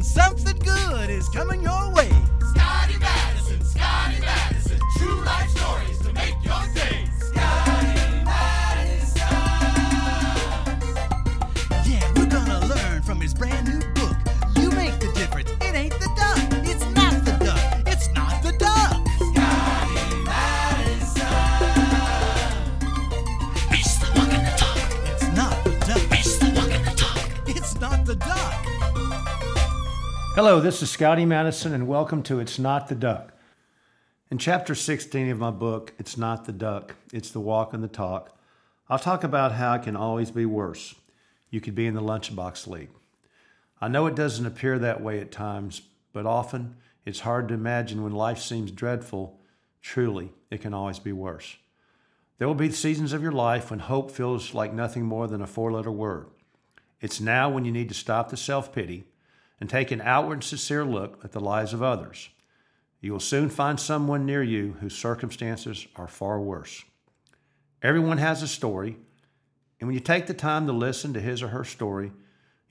Something good is coming your way. Hello, this is Scotti Madison, and welcome to It's Not the Duck. In chapter 16 of my book, It's Not the Duck, It's the Walk and the Talk, I'll talk about how it can always be worse. You could be in the lunchbox league. I know it doesn't appear that way at times, but often it's hard to imagine when life seems dreadful. Truly, it can always be worse. There will be seasons of your life when hope feels like nothing more than a four letter word. It's now when you need to stop the self pity and take an outward and sincere look at the lives of others. You will soon find someone near you whose circumstances are far worse. Everyone has a story, and when you take the time to listen to his or her story,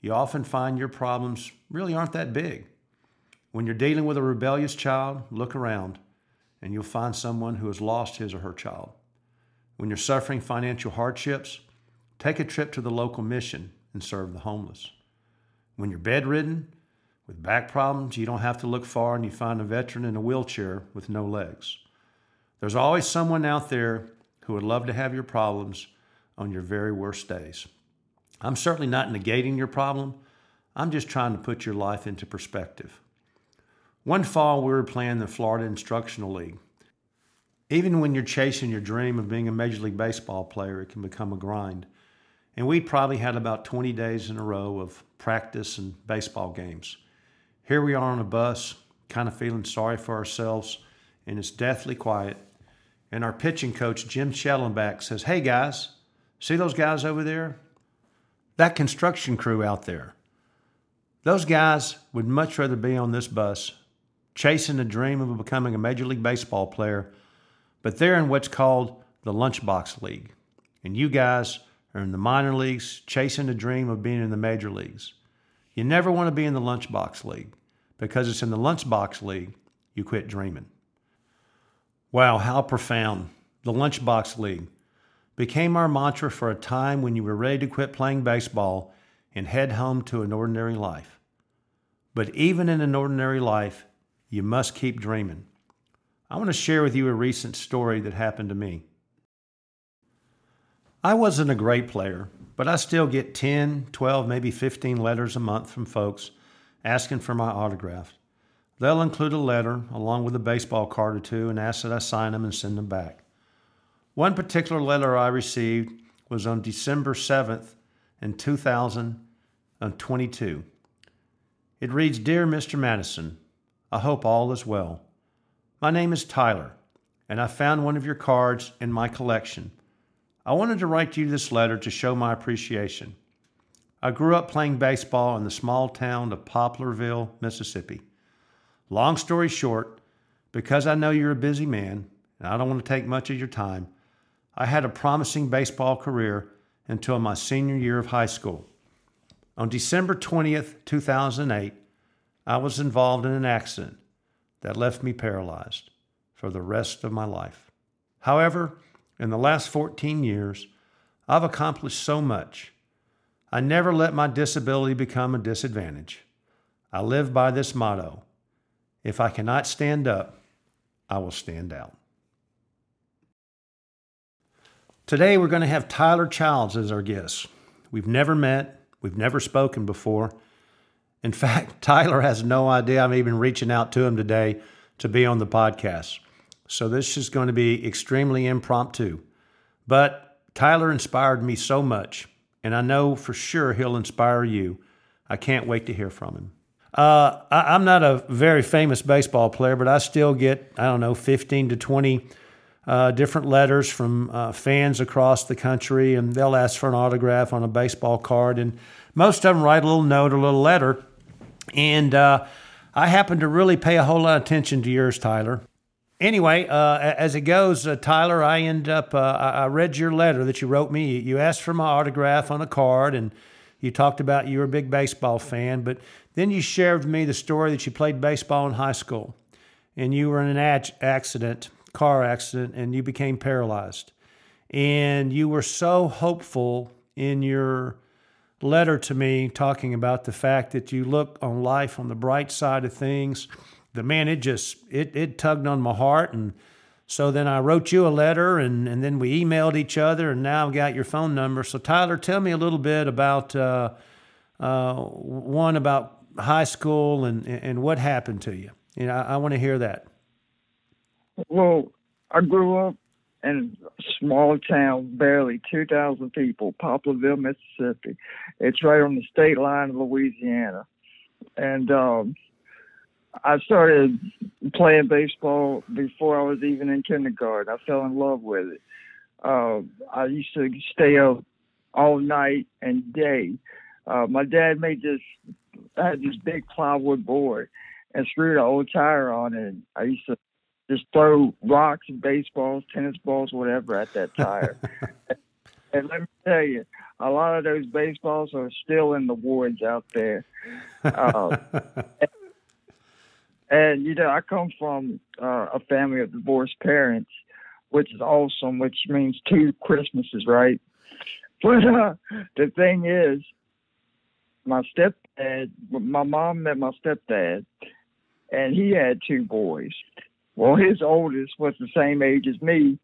you often find your problems really aren't that big. When you're dealing with a rebellious child, look around and you'll find someone who has lost his or her child. When you're suffering financial hardships, take a trip to the local mission and serve the homeless. When you're bedridden, with back problems, you don't have to look far and you find a veteran in a wheelchair with no legs. There's always someone out there who would love to have your problems on your very worst days. I'm certainly not negating your problem. I'm just trying to put your life into perspective. One fall, we were playing the Florida Instructional League. Even when you're chasing your dream of being a Major League Baseball player, it can become a grind. And we probably had about 20 days in a row of practice and baseball games. Here we are on a bus, kind of feeling sorry for ourselves, and it's deathly quiet. And our pitching coach, Jim Schellenbach, says, Hey guys, see those guys over there? That construction crew out there. Those guys would much rather be on this bus, chasing the dream of becoming a Major League Baseball player, but they're in what's called the Lunchbox League. And you guys are in the minor leagues, chasing the dream of being in the major leagues. You never want to be in the lunchbox league because it's in the lunchbox league you quit dreaming. Wow, how profound. The lunchbox league became our mantra for a time when you were ready to quit playing baseball and head home to an ordinary life. But even in an ordinary life, you must keep dreaming. I want to share with you a recent story that happened to me. I wasn't a great player, but I still get 10, 12, maybe 15 letters a month from folks asking for my autograph. They'll include a letter along with a baseball card or two and ask that I sign them and send them back. One particular letter I received was on December 7th in 2022. It reads Dear Mr. Madison, I hope all is well. My name is Tyler, and I found one of your cards in my collection. I wanted to write you this letter to show my appreciation. I grew up playing baseball in the small town of Poplarville, Mississippi. Long story short, because I know you're a busy man and I don't want to take much of your time, I had a promising baseball career until my senior year of high school. On December 20th, 2008, I was involved in an accident that left me paralyzed for the rest of my life. However, in the last 14 years, I've accomplished so much. I never let my disability become a disadvantage. I live by this motto if I cannot stand up, I will stand out. Today, we're going to have Tyler Childs as our guest. We've never met, we've never spoken before. In fact, Tyler has no idea I'm even reaching out to him today to be on the podcast. So this is going to be extremely impromptu. But Tyler inspired me so much, and I know for sure he'll inspire you. I can't wait to hear from him. Uh, I, am not a very famous baseball player, but I still get, I don't know, 15 to 20 uh, different letters from uh, fans across the country, and they'll ask for an autograph on a baseball card. And most of them write a little note a little letter. And uh, I happen to really pay a whole lot of attention to yours, Tyler. Anyway, uh, as it goes, uh, Tyler, I end up, uh, I read your letter that you wrote me. You asked for my autograph on a card, and You talked about you were a big baseball fan, but then you shared with me the story that you played baseball in high school and you were in an accident, car accident, and you became paralyzed. And you were so hopeful in your letter to me talking about the fact that you look on life on the bright side of things. The man, it just it it tugged on my heart and so then I wrote you a letter and, and then we emailed each other and now I've got your phone number. So Tyler, tell me a little bit about uh, uh, one about high school and, and what happened to you. You know, I, I want to hear that. Well, I grew up in a small town, barely 2,000 people, Poplarville, Mississippi. It's right on the state line of Louisiana. And um, I started playing baseball before I was even in kindergarten. I fell in love with it. Uh, I used to stay up all night and day. Uh, my dad made this, I had this big plywood board and screwed an old tire on it. I used to just throw rocks and baseballs, tennis balls, whatever at that tire. and let me tell you, a lot of those baseballs are still in the woods out there. Uh, and you know, I come from uh, a family of divorced parents, which is awesome, which means two Christmases, right? But uh, the thing is, my stepdad, my mom met my stepdad, and he had two boys. Well, his oldest was the same age as me,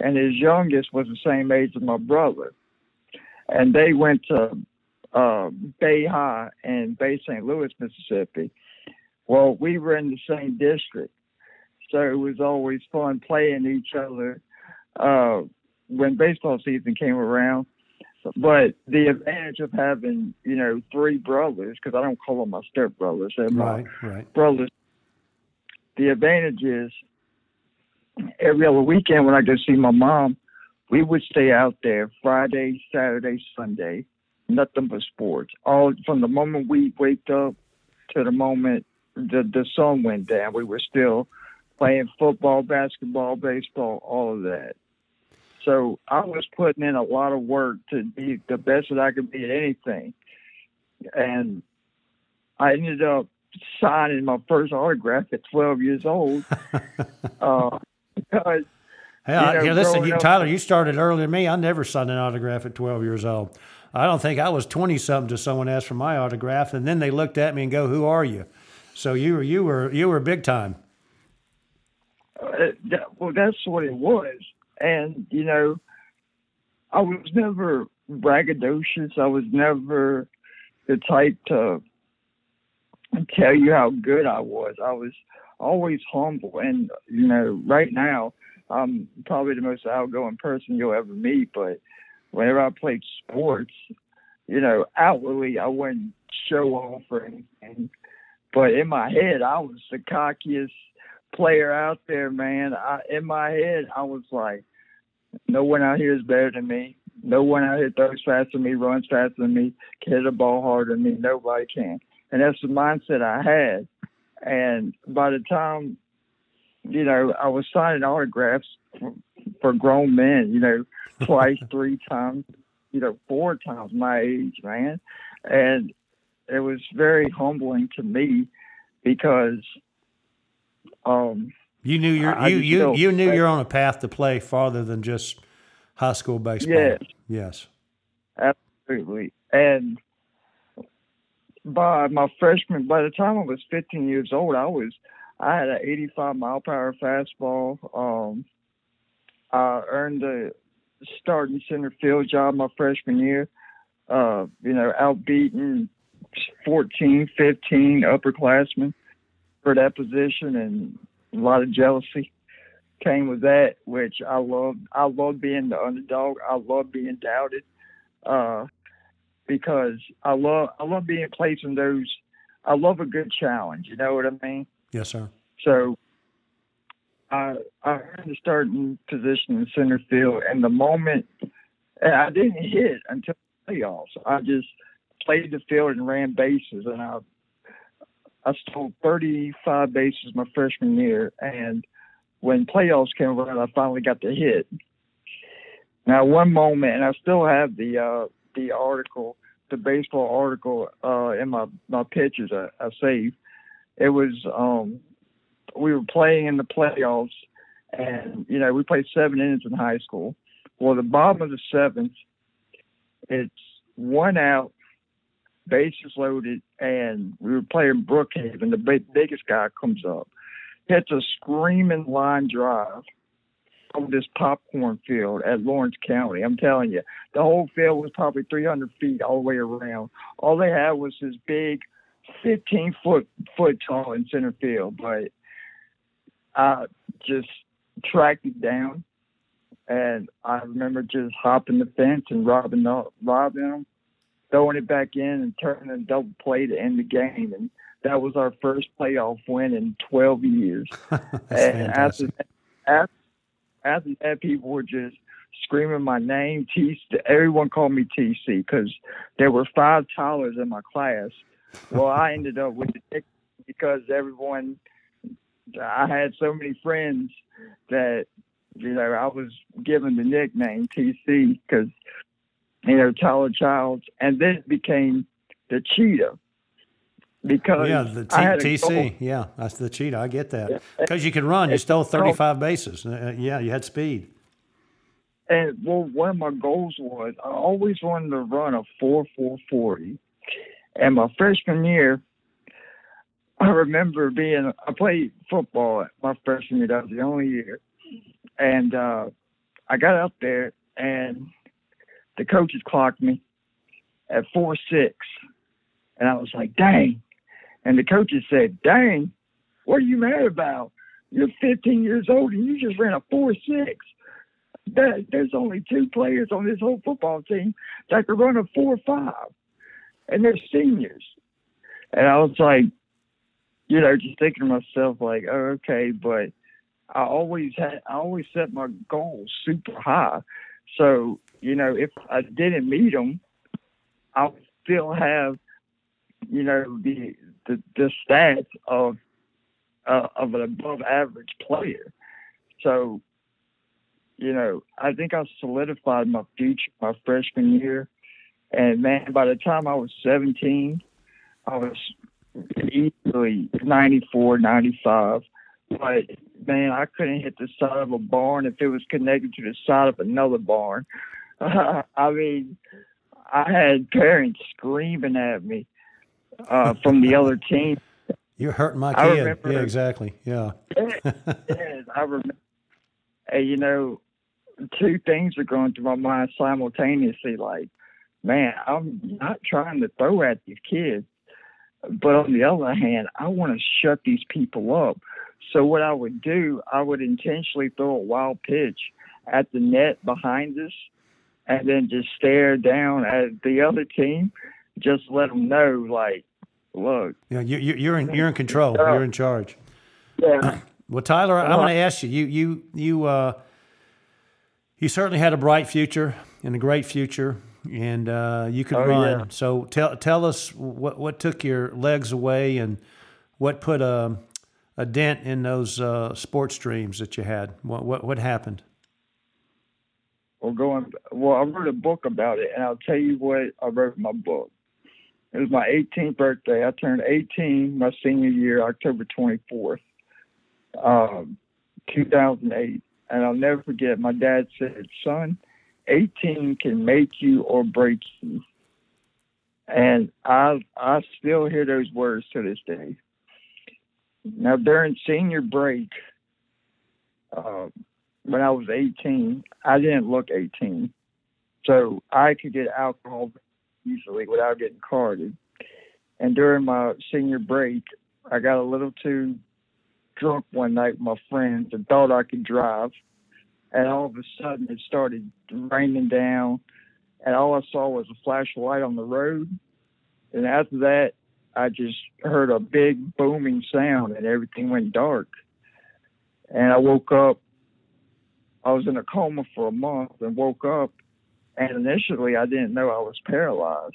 and his youngest was the same age as my brother. And they went to uh, Bay High in Bay St. Louis, Mississippi. Well, we were in the same district, so it was always fun playing each other uh, when baseball season came around. But the advantage of having, you know, three brothers, because I don't call them my stepbrothers, they're my Right, right. brothers. The advantage is every other weekend when I go see my mom, we would stay out there Friday, Saturday, Sunday, nothing but sports. All from the moment we waked up to the moment the the sun went down, we were still playing football, basketball, baseball, all of that. So I was putting in a lot of work to be the best that I could be at anything. And I ended up signing my first autograph at 12 years old. uh, because, Hey, You know, here, listen, you, up- Tyler, you started earlier than me. I never signed an autograph at 12 years old. I don't think I was 20 something to someone asked for my autograph, and then they looked at me and go, "Who are you?" So you were you were you were big time. uh, that, well, that's what it was. And, you know, I was never braggadocious. I was never the type to tell you how good I was. I was always humble. And, you know, right now, I'm probably the most outgoing person you'll ever meet. But whenever I played sports, you know, outwardly, I wouldn't show off or anything. But in my head, I was the cockiest player out there, man. I, in my head, I was like, no one out here is better than me. No one out here throws faster than me, runs faster than me, can hit a ball harder than me. Nobody can. And that's the mindset I had. And by the time, you know, I was signing autographs for, for grown men, you know, twice, three times, you know, four times my age, man. And it was very humbling to me because um You knew you're I- I you just you felt you knew you're on a path to play farther than just high school baseball. Yes. Yes. absolutely and by my freshman by the time I was 15 years old I was I had an 85 mile per hour fastball um I earned a starting center field job my freshman year uh you know outbeating 14 15 upperclassmen for that position and a lot of jealousy came with that, which I love. I love being the underdog. I love being doubted, uh, because I love I love being placed in those. I love a good challenge. You know what I mean? Yes, sir. So I I earned the starting position in center field, and the moment and I didn't hit until playoffs. I just played the field and ran bases, and I I stole 35 bases my freshman year, and when playoffs came around, I finally got the hit. Now, one moment, and I still have the uh, the article the baseball article uh, in my my pictures I, I. It was um, we were playing in the playoffs, and you know we played seven innings in high school. Well, the bottom of the seventh, it's one out, bases loaded, and we were playing Brookhaven. The big, biggest guy comes up, hits a screaming line drive on this popcorn field at Lawrence County. I'm telling you, the whole field was probably 300 feet all the way around. All they had was this big, 15 foot foot tall in center field, but I just tracked it down, and I remember just hopping the fence and robbing the, robbing them, throwing it back in, and turning a double play to end the game, and that was our first playoff win in 12 years. After, fantastic. after after that, people were just screaming my name. TC, everyone called me TC because there were five Tylers in my class. Well, I ended up with the nickname because everyone, I had so many friends that, you know, I was given the nickname TC because, you know, Tyler Childs. And then it became the Cheetah because Yeah, the T- I had a goal. TC. Yeah, that's the cheetah. I get that because you could run. You stole 35 bases. Uh, yeah, you had speed. And well, one of my goals was I always wanted to run a four four forty. And my freshman year, I remember being I played football my freshman year. That was the only year, and uh, I got up there and the coaches clocked me at four six, and I was like, dang. And the coaches said, dang, what are you mad about? You're 15 years old and you just ran a four six that there's only two players on this whole football team that could run a four five, and they're seniors. And I was like, you know, just thinking to myself like, oh, okay, but I always had, I always set my goals super high. So you know, if I didn't meet him, I would still have, you know, the the, the stats of uh, of an above average player. So you know, I think I solidified my future my freshman year. And man, by the time I was 17, I was easily 94, 95. But man, I couldn't hit the side of a barn if it was connected to the side of another barn. I mean, I had parents screaming at me uh, from the other team. You're hurting my kid. remember- Yeah, exactly. Yeah. yes, I remember. And, you know, two things are going through my mind simultaneously. Like, man, I'm not trying to throw at these kids, but on the other hand, I want to shut these people up. So what I would do, I would intentionally throw a wild pitch at the net behind us, and then just stare down at the other team, just let them know, like, look, Yeah, you, you, you're in you're in control. You're in charge. yeah, Well, Tyler, I Well, want to ask you. You you you uh, you certainly had a bright future and a great future, and uh, you could Oh, run. yeah. So tell tell us what what took your legs away and what put a a dent in those uh, sports dreams that you had. What what what happened? Well, going well, I wrote a book about it, and I'll tell you what I wrote in my book. It was my 18th birthday. I turned 18 my senior year, October 24th, um, 2008. And I'll never forget. My dad said, "Son, 18 can make you or break you." And I I still hear those words to this day. Now during senior break, uh, when I was 18, I didn't look 18. So I could get alcohol easily without getting carded. And during my senior break, I got a little too drunk one night with my friends and thought I could drive. And all of a sudden it started raining down. And all I saw was a flash of light on the road. And after that, I just heard a big booming sound and everything went dark. And I woke up I was in a coma for a month and woke up. And initially, I didn't know I was paralyzed.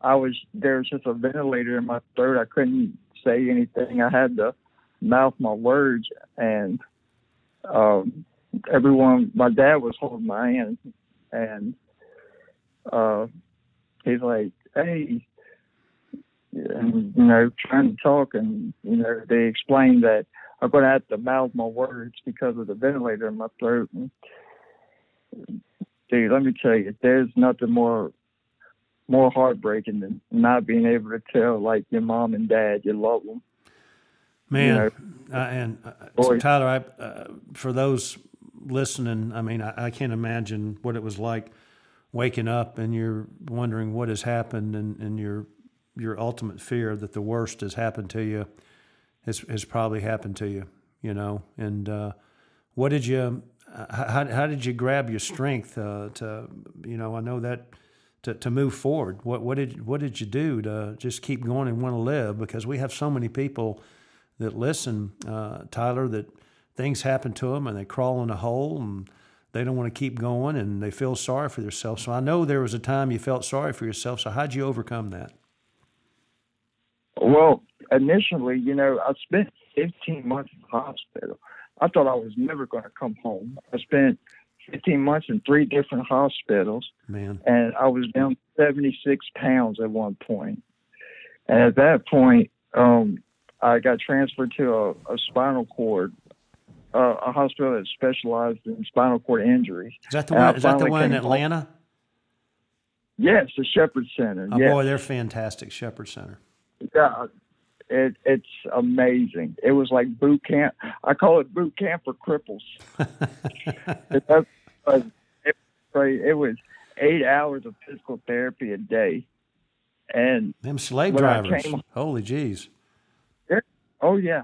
I was there was just a ventilator in my throat. I couldn't say anything. I had to mouth my words, and um, everyone. My dad was holding my hand, and uh, he's like, hey, and, you know, trying to talk, and you know, they explained that I'm going to have to mouth my words because of the ventilator in my throat. Dude, let me tell you, there's nothing more more heartbreaking than not being able to tell like your mom and dad you love them. Man, know, uh, and uh, boy. Tyler, I, uh, for those listening, I mean, I, I can't imagine what it was like waking up and you're wondering what has happened, and, and your your ultimate fear that the worst has happened to you has has probably happened to you, you know. And uh, what did you? How, how did you grab your strength uh, to? You know, I know that. To, to move forward, what what did what did you do to just keep going and want to live? Because we have so many people that listen, uh, Tyler, that things happen to them and they crawl in a hole and they don't want to keep going and they feel sorry for themselves. So I know there was a time you felt sorry for yourself. So how'd you overcome that? Well, initially, you know, I spent 15 months in the hospital. I thought I was never going to come home. I spent 15 months in three different hospitals, Man, and I was down 76 pounds at one point. And at that point, um, I got transferred to a, a spinal cord, uh, a hospital that specialized in spinal cord injuries. is that the one? Is that the one in came home. Atlanta? Yes, the Shepherd Center. Oh yes. boy, they're fantastic, Shepherd Center. Yeah, it, it's amazing. It was like boot camp. I call it boot camp for cripples. it, was, it, was- it was eight hours of physical therapy a day, and Them slave drivers. came- Holy jeez. oh yeah.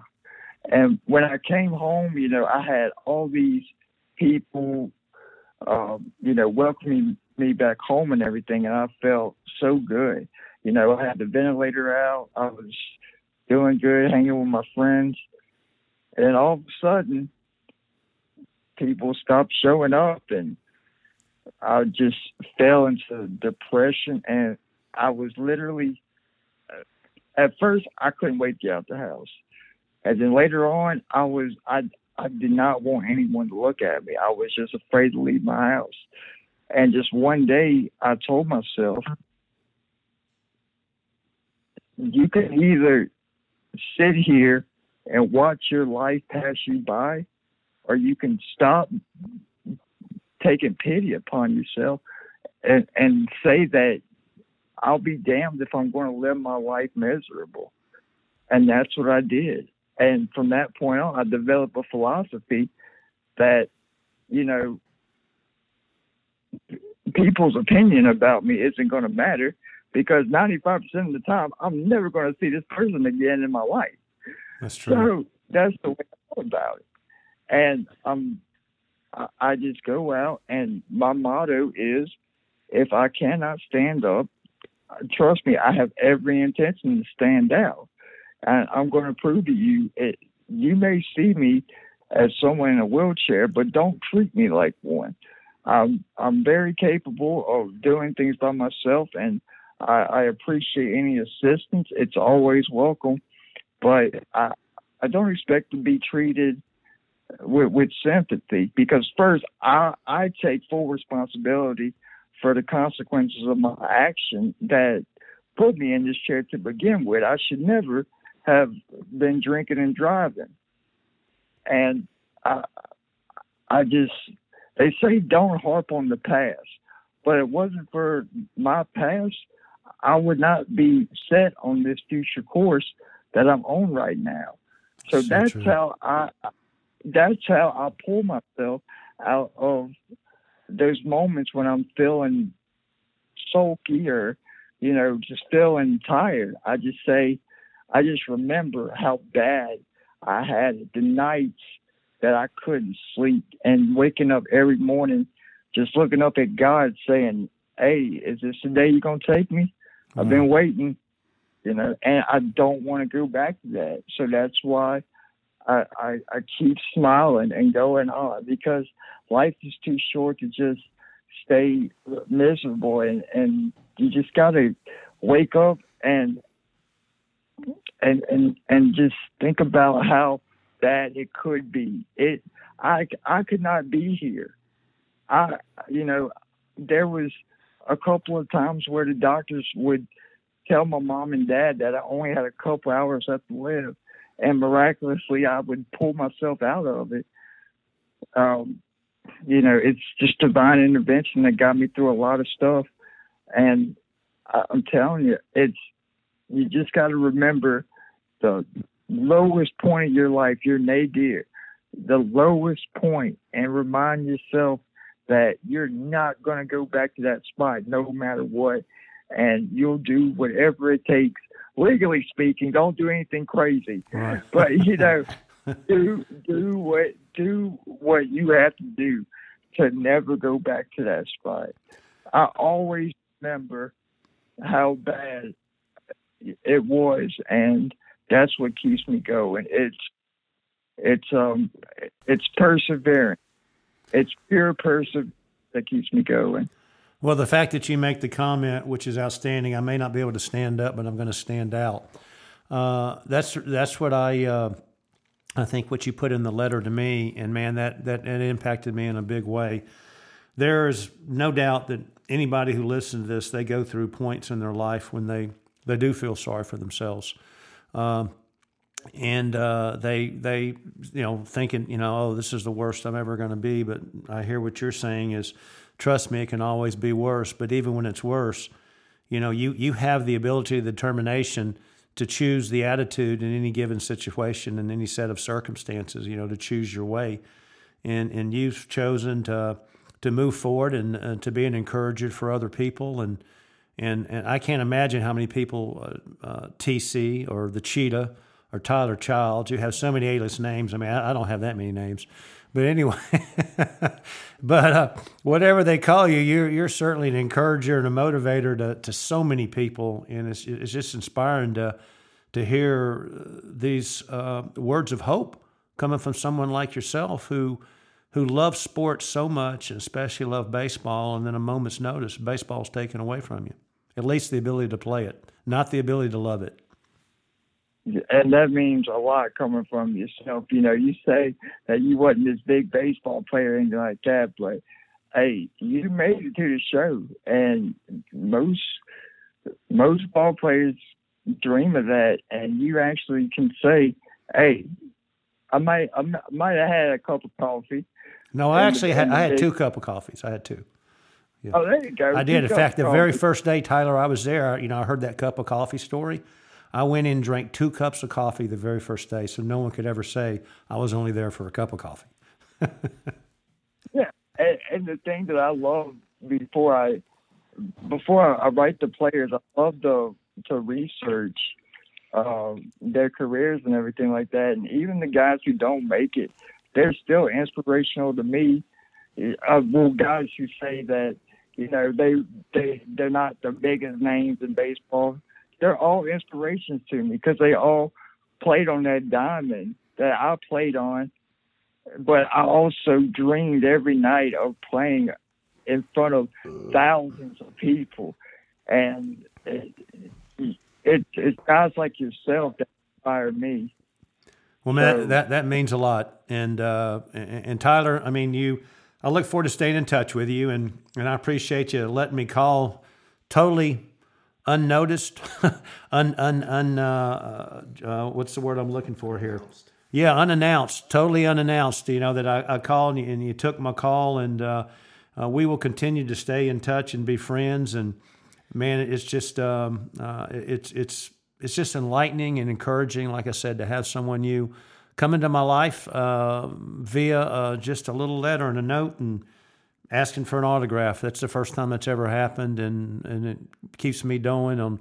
And when I came home, you know, I had all these people, um, you know, welcoming me back home and everything, and I felt so good. You know, I had the ventilator out. I was doing good, hanging with my friends, and all of a sudden, people stopped showing up, and I just fell into depression, and I was literally. Uh, at first, I couldn't wait to get out the house. And then later on, I was I I did not want anyone to look at me. I was just afraid to leave my house. And just one day, I told myself, you can either sit here and watch your life pass you by, or you can stop taking pity upon yourself and, and say that I'll be damned if I'm going to live my life miserable. And that's what I did. And from that point on, I developed a philosophy that, you know, people's opinion about me isn't going to matter because 95% of the time, I'm never going to see this person again in my life. That's true. So that's the way I thought about it. And um, I, I just go out, and my motto is if I cannot stand up, trust me, I have every intention to stand out. And I'm going to prove to you, it, you may see me as someone in a wheelchair, but don't treat me like one. I'm, I'm very capable of doing things by myself, and I, I appreciate any assistance. It's always welcome, but I, I don't expect to be treated with, with sympathy because first I, I take full responsibility for the consequences of my action that put me in this chair to begin with. I should never have been drinking and driving. And I, I just, they say don't harp on the past, but it wasn't for my past, I would not be set on this future course that I'm on right now. So, So that's true. how I, that's how I pull myself out of those moments when I'm feeling sulky or, you know, just feeling tired. I just say, I just remember how bad I had it. The nights that I couldn't sleep and waking up every morning, just looking up at God saying, Hey, is this the day you're going to take me? I've been waiting, you know, and I don't want to go back to that. So that's why I, I, I keep smiling and going on because life is too short to just stay miserable and, and you just got to wake up and and and and just think about how bad it could be. It I I could not be here. I you know there was a couple of times where the doctors would tell my mom and dad that I only had a couple hours left to live, and miraculously I would pull myself out of it. Um, you know, it's just divine intervention that got me through a lot of stuff, and I, I'm telling you, it's you just got to remember the lowest point of your life, your nadir, the lowest point, and remind yourself that you're not going to go back to that spot no matter what. And you'll do whatever it takes, legally speaking. Don't do anything crazy. Right. But, you know, do, do what, do what you have to do to never go back to that spot. I always remember how bad it was, and that's what keeps me going. It's it's um it's persevering. It's pure person that keeps me going. Well, the fact that you make the comment, which is outstanding, I may not be able to stand up, but I'm going to stand out. Uh, that's that's what I uh, I think what you put in the letter to me, and man, that that it impacted me in a big way. There's no doubt that anybody who listens to this, they go through points in their life when they they do feel sorry for themselves. Um, and uh, they they you know thinking you know oh this is the worst I'm ever going to be. But I hear what you're saying is, trust me, it can always be worse. But even when it's worse, you know you you have the ability, the determination to choose the attitude in any given situation in any set of circumstances. You know to choose your way, and and you've chosen to to move forward and uh, to be an encourager for other people and. And, and I can't imagine how many people, uh, uh, TC or the Cheetah, or Tyler Childs, who have so many A-list names. I mean, I, I don't have that many names, but anyway. but uh, whatever they call you, you're you're certainly an encourager and a motivator to, to so many people, and it's it's just inspiring to to hear these uh, words of hope coming from someone like yourself who who loves sports so much, and especially love baseball, and then a moment's notice, baseball's taken away from you. At least the ability to play it, not the ability to love it and that means a lot coming from yourself. You know, you say that you wasn't this big baseball player or anything like that, but hey, you made it to the show, and most most ball players dream of that, and you actually can say, "Hey, I might I might have had a cup of coffee." No, I actually had I had two cup of coffees. I had two. Yeah. Oh, there you go. I did. In fact, the very first day, Tyler, I was there. You know, I heard that cup of coffee story. I went in and drank two cups of coffee the very first day, so no one could ever say I was only there for a cup of coffee. yeah, and, and, the thing that I love before I before I write the players, I love to to research um, their careers and everything like that, and even the guys who don't make it, they're still inspirational to me. Uh, well, guys who say that you know they they they're not the biggest names in baseball they're all inspirations to me because they all played on that diamond that I played on. But I also dreamed every night of playing in front of thousands of people, and it, it, it's guys like yourself that inspire me. Well, man, so, that that means a lot. And, uh, and and Tyler, I mean, you. I look forward to staying in touch with you, and and I appreciate you letting me call. Totally unnoticed, un, un, un uh, uh, what's the word I'm looking for here? Yeah, unannounced, totally unannounced. You know that I, I called and you, and you, took my call, and uh, uh, we will continue to stay in touch and be friends. And man, it's just um, uh, it's it's it's just enlightening and encouraging. Like I said, to have someone new come into my life uh, via just a little letter and a note and asking for an autograph. That's the first time that's ever happened, and, and it keeps me going on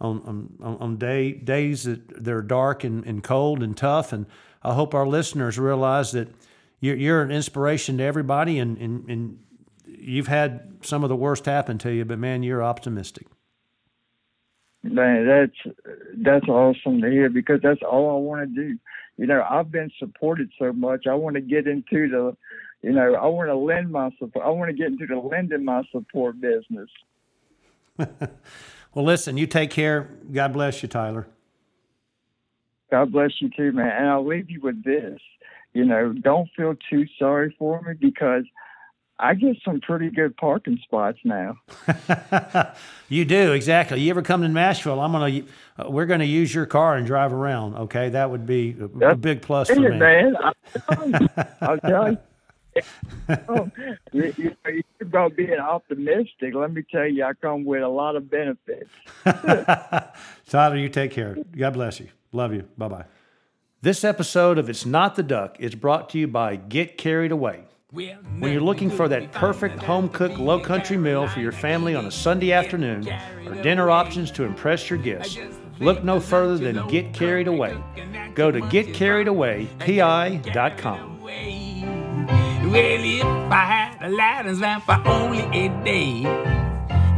on on, on day days that they're dark and, and cold and tough. And I hope our listeners realize that you're, you're an inspiration to everybody, and, and and you've had some of the worst happen to you, but man, you're optimistic. Man, that's that's awesome to hear because that's all I want to do. You know, I've been supported so much. I want to get into the you know, I want to lend my support. I want to get into the lending my support business. well, listen, you take care. God bless you, Tyler. God bless you too, man. And I'll leave you with this. You know, don't feel too sorry for me because I get some pretty good parking spots now. you do exactly. You ever come to Nashville? I'm gonna. Uh, we're gonna use your car and drive around. Okay, that would be a, a big plus for me. man, I'll tell you. Oh, you, you, you're about being optimistic. Let me tell you, I come with a lot of benefits. Tyler, you take care. God bless you. Love you. Bye bye. This episode of It's Not the Duck is brought to you by Get Carried Away. When you're looking for that perfect home cooked low country meal for your family on a Sunday afternoon or dinner options to impress your guests, look no further than Get Carried Away. Go to getcarriedawaypi.com. Well, if I had Aladdin's lamp for only a day,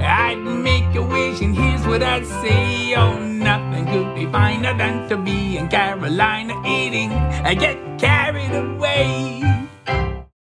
I'd make a wish, and here's what I'd say. Oh, nothing could be finer than to be in Carolina eating. I get carried away.